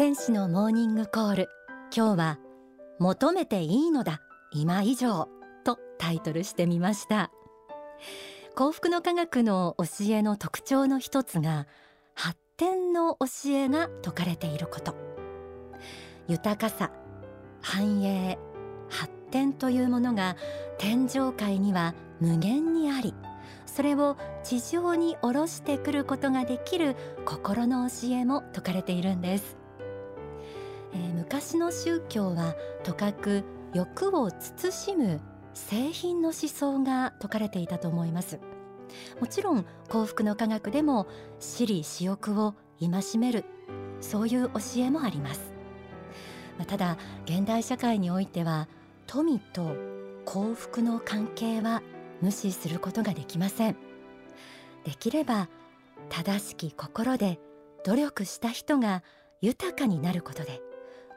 天使のモーニングコール。今日は求めていいのだ今以上とタイトルしてみました。幸福の科学の教えの特徴の一つが発展の教えが説かれていること。豊かさ繁栄発展というものが天上界には無限にありそれを地上に下ろしてくることができる心の教えも説かれているんです、えー、昔の宗教はとかく欲を慎む製品の思想が説かれていたと思います。もちろん幸福の科学でも私利私欲を戒めるそういう教えもあります。ただ現代社会においては富と幸福の関係は無視することができません。できれば正しき心で努力した人が豊かになることで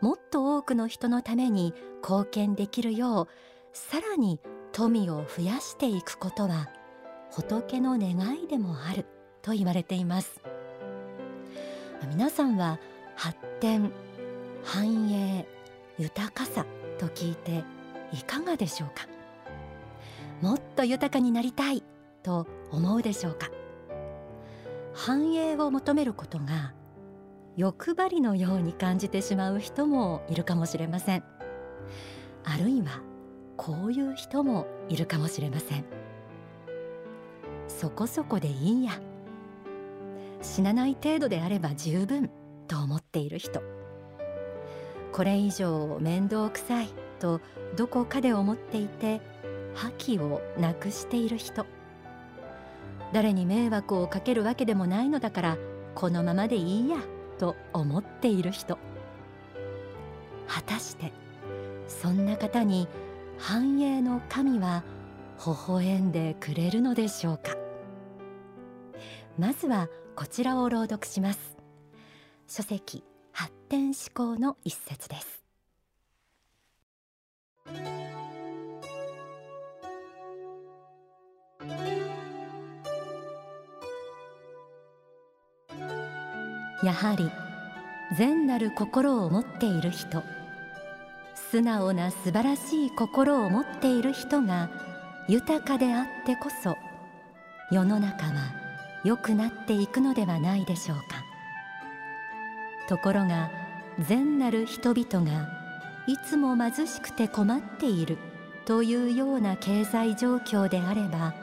もっと多くの人のために貢献できるようさらに富を増やしていくことは仏の願いでもあると言われています。皆さんは発展繁栄豊かさと聞いていかがでしょうか？もっと豊かになりたいと思うでしょうか？繁栄を求めることが欲張りのように感じてしまう人もいるかもしれません。あるいはこういう人もいるかもしれません。そこそこでいいや。死なない程度であれば十分と思っている人。これ以上面倒くさいとどこかで思っていて覇気をなくしている人。誰に迷惑をかけるわけでもないのだからこのままでいいや。と思っている人。果たしてそんな方に繁栄の神は微笑んでくれるのでしょうか。まずはこちらを朗読します。書籍発展思考の一節です。やはり善なる心を持っている人素直な素晴らしい心を持っている人が豊かであってこそ世の中は良くなっていくのではないでしょうか。ところが善なる人々がいつも貧しくて困っているというような経済状況であれば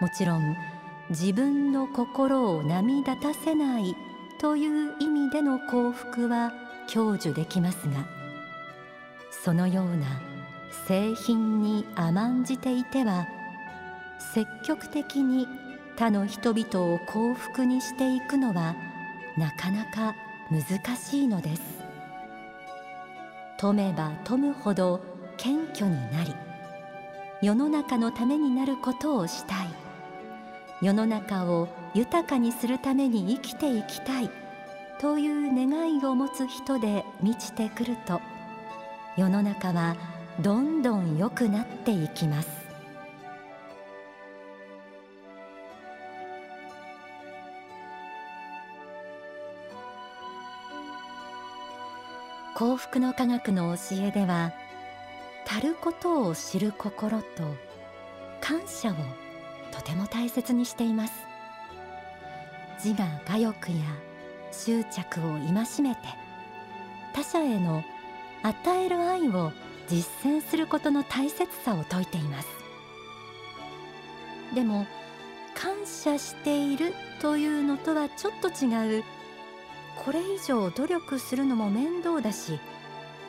もちろん自分の心を波立たせないという意味での幸福は享受できますがそのような製品に甘んじていては積極的に他の人々を幸福にしていくのはなかなか難しいのです。富めば富むほど謙虚になり世の中のためになることをしたい。世の中を豊かにするために生きていきたい。という願いを持つ人で満ちてくると世の中はどんどん良くなっていきます。幸福の科学の教えでは足ることを知る心と感謝をとても大切にしています。自我我欲や執着を戒めて他者への与える愛を実践することの大切さを説いています。でも感謝しているというのとはちょっと違うこれ以上努力するのも面倒だし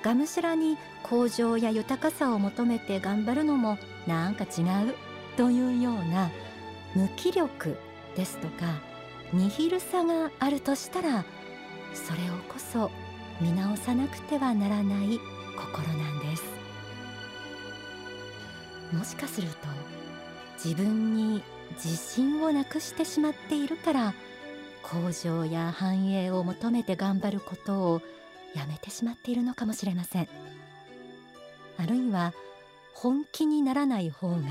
がむしゃらに向上や豊かさを求めて頑張るのもなんか違うというような無気力ですとかニヒルさがあるとしたらそれをこそ見直さなくてはならない心なんです。もしかすると自分に自信をなくしてしまっているから向上や繁栄を求めて頑張ることをやめてしまっているのかもしれません。あるいは本気にならない方が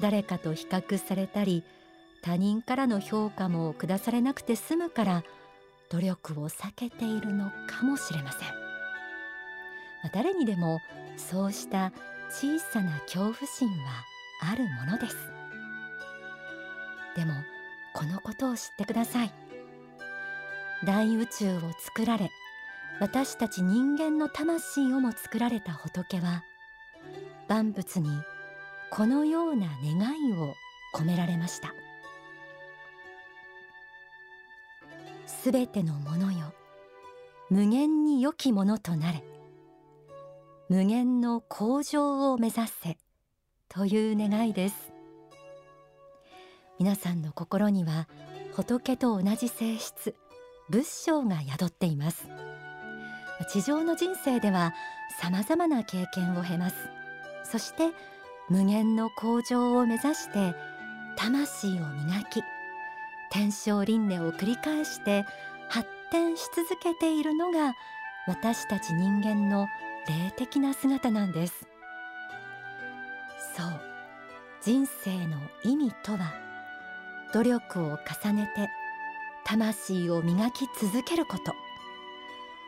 誰かと比較されたり他人からの評価も下されなくて済むから努力を避けているのかもしれません。誰にでもそうした小さな恐怖心はあるものです。でもこのことを知ってください。大宇宙を作られ私たち人間の魂をも作られた仏は万物にこのような願いを込められました。すべてのものよ。無限に良きものとなれ。無限の向上を目指せ。という願いです。皆さんの心には仏と同じ性質仏性が宿っています。地上の人生では様々な経験を経ます。そして無限の向上を目指して魂を磨き天正輪廻を繰り返して発展し続けているのが私たち人間の霊的な姿なんです。そう。人生の意味とは努力を重ねて魂を磨き続けること。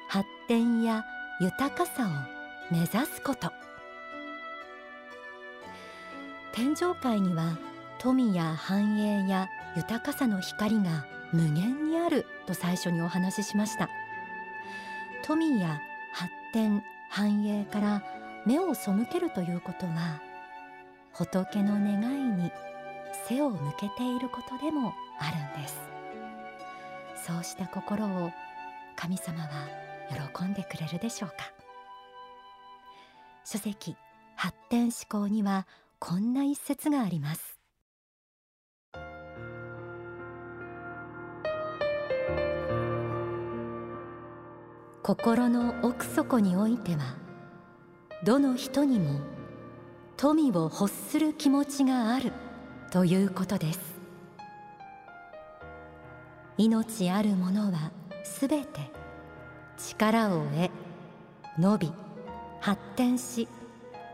発展や豊かさを目指すこと。天上界には富や繁栄や豊かさの光が無限にあると最初にお話ししました。富や発展繁栄から目を背けるということは仏の願いに背を向けていることでもあるんです。そうした心を神様は喜んでくれるでしょうか。書籍発展思考にはこんな一節があります。心の奥底においてはどの人にも富を欲する気持ちがあるということです。命あるものはすべて力を得伸び発展し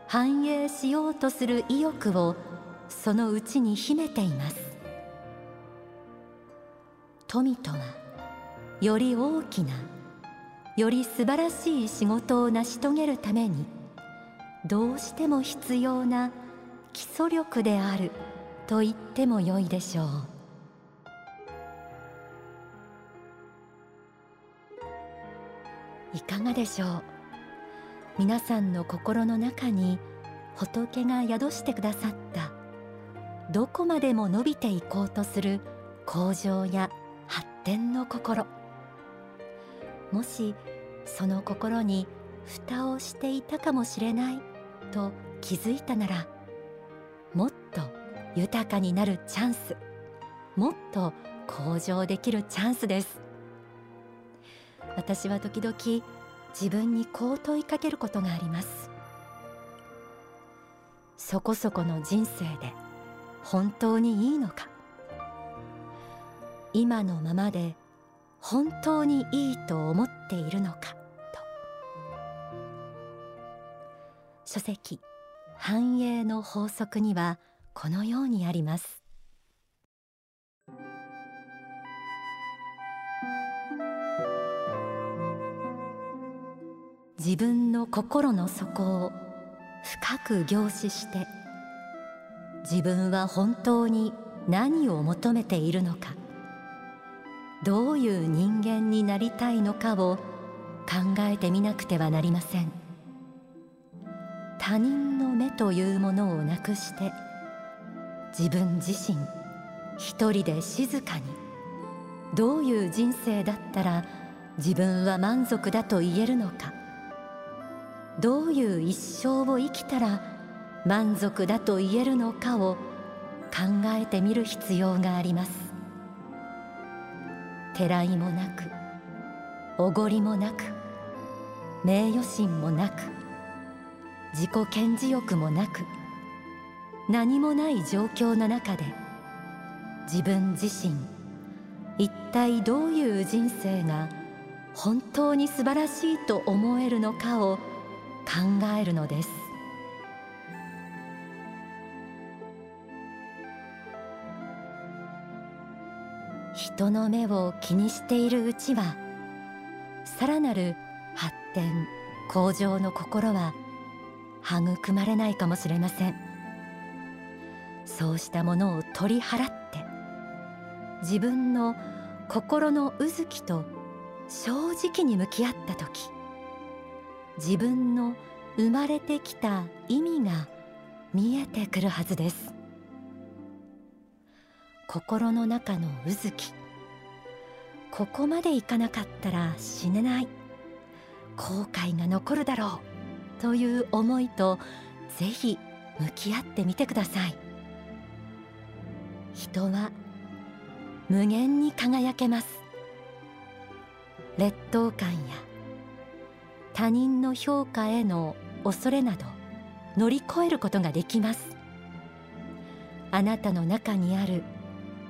繁栄しようとする意欲をそのうちに秘めています。富とはより大きなより素晴らしい仕事を成し遂げるためにどうしても必要な基礎力であると言ってもよいでしょう。いかがでしょう？皆さんの心の中に仏が宿してくださったどこまでも伸びていこうとする向上や発展の心。もしその心に蓋をしていたかもしれないと気づいたならもっと豊かになるチャンスもっと向上できるチャンスです。私は時々自分にこう問いかけることがあります。そこそこの人生で本当にいいのか。今のままで本当にいいと思っているのかと。書籍繁栄の法則にはこのようにあります。自分の心の底を深く凝視して自分は本当に何を求めているのかどういう人間になりたいのかを考えてみなくてはなりません。他人の目というものをなくして自分自身一人で静かにどういう人生だったら自分は満足だと言えるのかどういう一生を生きたら満足だと言えるのかを考えてみる必要があります。てらいもなくおごりもなく名誉心もなく自己顕示欲もなく何もない状況の中で自分自身一体どういう人生が本当に素晴らしいと思えるのかを考えるのです。人の目を気にしているうちはさらなる発展向上の心は育まれないかもしれません。そうしたものを取り払って自分の心のうずきと正直に向き合った時自分の生まれてきた意味が見えてくるはずです。心の中のうずきここまでいかなかったら死ねない。後悔が残るだろうという思いとぜひ向き合ってみてください。人は無限に輝けます。劣等感や他人の評価への恐れなど乗り越えることができます。あなたの中にある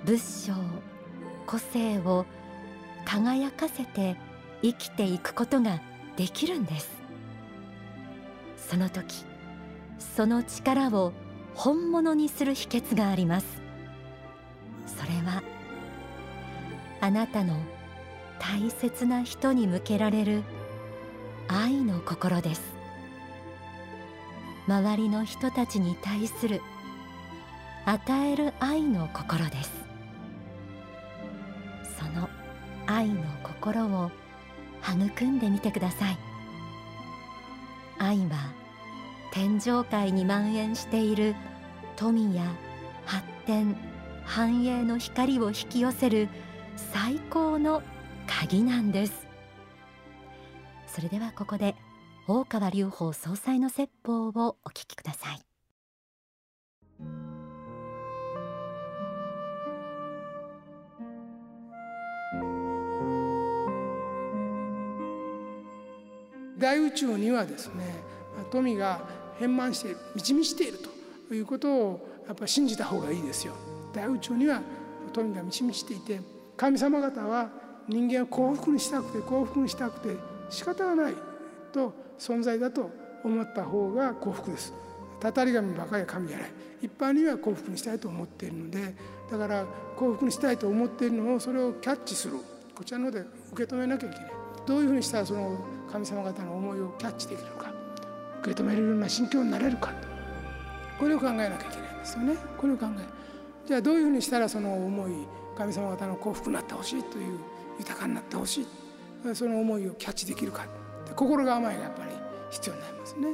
仏性個性を輝かせて生きていくことができるんです。その時その力を本物にする秘訣があります。それはあなたの大切な人に向けられる愛の心です。周りの人たちに対する与える愛の心です。愛の心を育んでみてください。愛は天上界に蔓延している富や発展繁栄の光を引き寄せる最高の鍵なんです。それではここで大川隆法総裁の説法をお聞きください。大宇宙にはですね富が変満して満ち満ちているということをやっぱ信じた方がいいですよ。大宇宙には富が満ち満ちていて神様方は人間を幸福にしたくて幸福にしたくて仕方がないと存在だと思った方が幸福です。たたり神ばかりは神じゃない。一般には幸福にしたいと思っているのでだから幸福にしたいと思っているのをそれをキャッチする。こちらので受け止めなきゃいけない。どういうふうにしたらその神様方の思いをキャッチできるか受け止めれるような心境になれるかこれを考えなきゃいけないんですよねこれを考えじゃあどういうふうにしたらその思い神様方の幸福になってほしいという豊かになってほしいその思いをキャッチできるか心構えがやっぱり必要になりますね。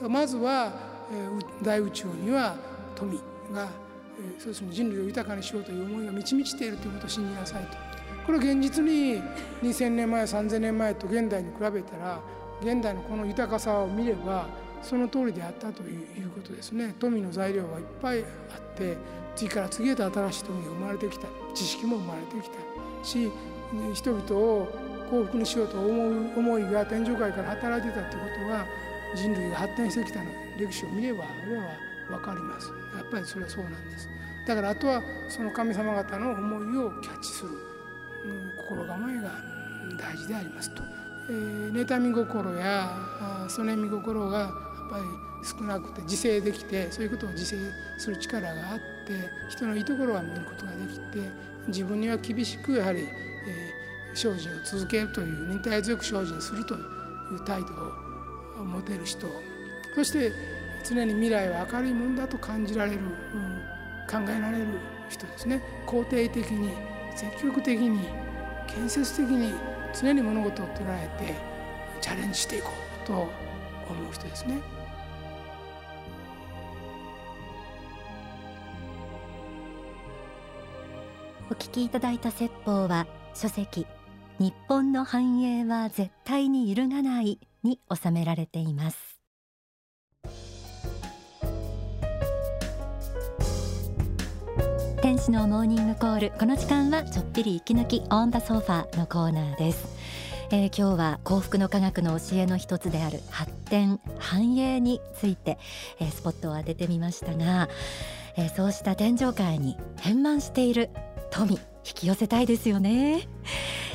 えー、まずは、えー、大宇宙には富が、えー、そうするに人類を豊かにしようという思いが満ち満ちているということを信じなさいと。これ現実に2,000年前3,000年前と現代に比べたら現代のこの豊かさを見ればその通りであったということですね。富の材料はいっぱいあって次から次へと新しい富が生まれてきた。知識も生まれてきた。し人々を幸福にしようと思う思いが天上界から働いてたってことは人類が発展してきたの。歴史を見れば俺は分かります。やっぱりそれはそうなんです。だからあとはその神様方の思いをキャッチする、心構えが大事でありますと、えー、妬み心やそねみ心がやっぱり少なくて自制できてそういうことを自制する力があって人のいいところは見ることができて自分には厳しくやはり、えー、精進を続けるという忍耐強く精進するという態度を持てる人。そして常に未来は明るいもんだと感じられる、うん、考えられる人ですね。肯定的に積極的に建設的に常に物事を捉えてチャレンジしていこうと思う人ですね。お聞きいただいた説法は書籍日本の繁栄は絶対に揺るがないに収められています天使のモーニングコール。この時間はちょっぴり息抜きオンダソファーのコーナーです。えー、今日は幸福の科学の教えの一つである発展繁栄について、えー、スポットを当ててみましたが、えー、そうした天上界に変満している富引き寄せたいですよね、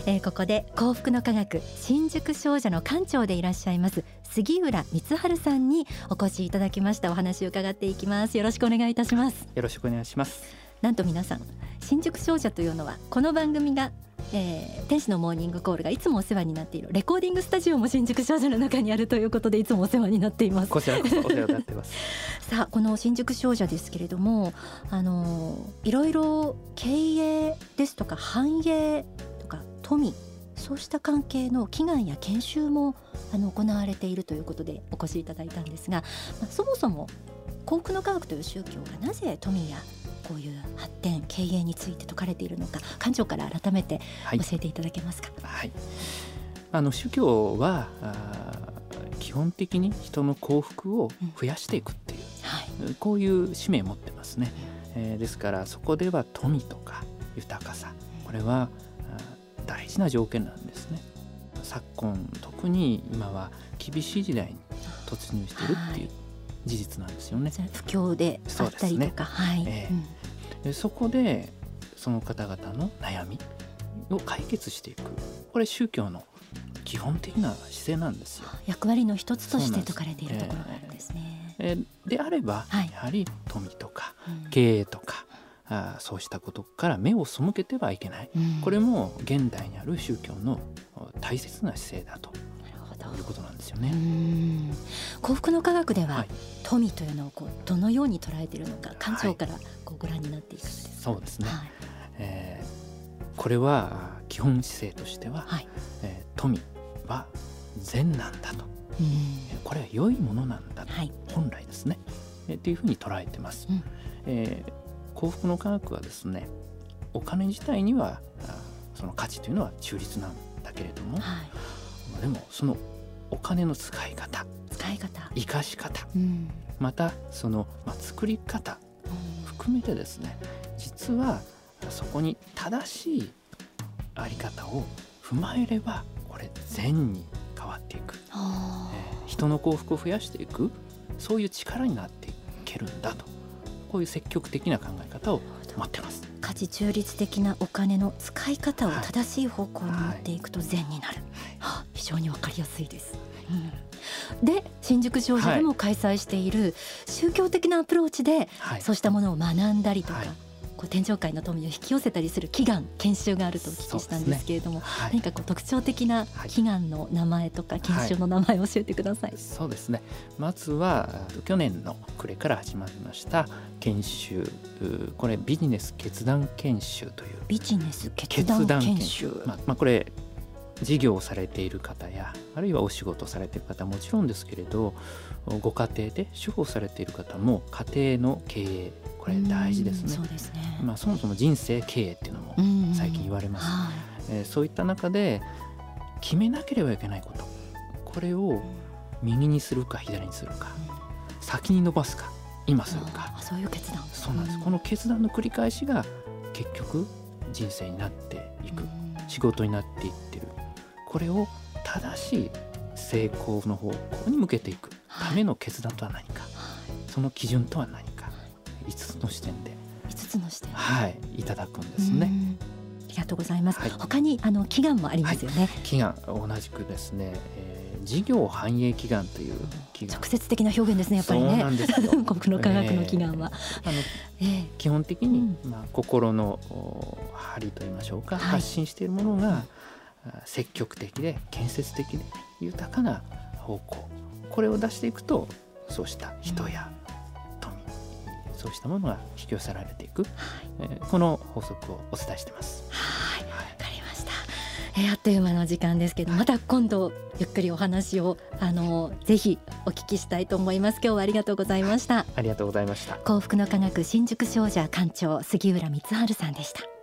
えー、ここで幸福の科学新宿商社の館長でいらっしゃいます杉浦光晴さんにお越しいただきました。お話を伺っていきます。よろしくお願いいたします。よろしくお願いします。なんと皆さん新宿商社というのはこの番組がえー、天使のモーニングコールがいつもお世話になっているレコーディングスタジオも新宿商社の中にあるということでいつもお世話になっています。こちらこそお世話になってます。さあこの新宿商社ですけれどもあのいろいろ経営ですとか繁栄とか富そうした関係の祈願や研修もあの行われているということでお越しいただいたんですが、まあ、そもそも幸福の科学という宗教がなぜ富やこういう発展経営について説かれているのか館長から改めて教えていただけますか？はい、あの宗教は基本的に人の幸福を増やしていくっていう、うん。はい、こういう使命を持ってますね、えー、ですからそこでは富とか豊かさこれは大事な条件なんですね。昨今特に今は厳しい時代に突入しているっていう事実なんですよね。不況であったりとか、そこでその方々の悩みを解決していく。これ宗教の基本的な姿勢なんですよ。役割の一つとして説かれているところがあるんですね。えー、であれば、はい、やはり富とか経営とか、うん、あそうしたことから目を背けてはいけない、うん、これも現代にある宗教の大切な姿勢だということなんですよね。幸福の科学では、はい、富というのをこうどのように捉えているのか館長からこうご覧になっていかがですか、そうですね、はい、えー、これは基本姿勢としては、はい、えー、富は善なんだと、これは良いものなんだと、はい、本来ですね、えー、っていうふうに捉えてます。うん、えー、幸福の科学はですねお金自体にはその価値というのは中立なんだけれども、はい、でもそのお金の使い方使い方。生かし方、うん、またその、まあ、作り方含めてですね実はそこに正しいあり方を踏まえればこれ善に変わっていく、えー、人の幸福を増やしていくそういう力になっていけるんだと。こういう積極的な考え方を持ってます。価値中立的なお金の使い方を正しい方向に持っていくと善になる、はい。はあ、非常にわかりやすいです、うん、で新宿商社でも開催している宗教的なアプローチで、そうしたものを学んだりとか、こう天上界の富を引き寄せたりする祈願研修があるとお聞きしたんですけれども、ねはい、何かこう特徴的な祈願の名前とか研修の名前を教えてください、はい、そうですね。まずは去年の暮れから始まりました研修これビジネス決断研修という。ビジネス決断研修。まあ、まあ、これ事業をされている方やあるいはお仕事されている方はもちろんですけれどご家庭で主婦をされている方も家庭の経営これ大事ですね。そうですね。まあ、そもそも人生経営っていうのも最近言われます、はい、えー、そういった中で決めなければいけないことこれを右にするか左にするか、先に伸ばすか今するか。そういう決断。そうなんです、この決断の繰り返しが結局人生になっていく、仕事になっていってるこれを正しい成功の方向に向けていくための決断とは何か、はい、その基準とは何か5つの視点で5つの視点はいいただくんですね。ありがとうございます。はい、他にあの祈願もありますよね。はい、祈願同じくですね、えー、事業繁栄祈願という。直接的な表現ですねやっぱりね。そうなんですよ。国の科学の祈願は。えー、あの、えー、基本的に、うん、まあ心の張りと言いましょうか、はい、発信しているものが、積極的で建設的で豊かな方向これを出していくとそうした人や富、そうしたものが引き寄せられていく、はいえー、この法則をお伝えしてます。はい、わ、かりました。えー、あっという間の時間ですけど、また今度ゆっくりお話をあのぜひお聞きしたいと思います。今日はありがとうございました。ありがとうございました。幸福の科学新宿商社館長杉浦光晴さんでした。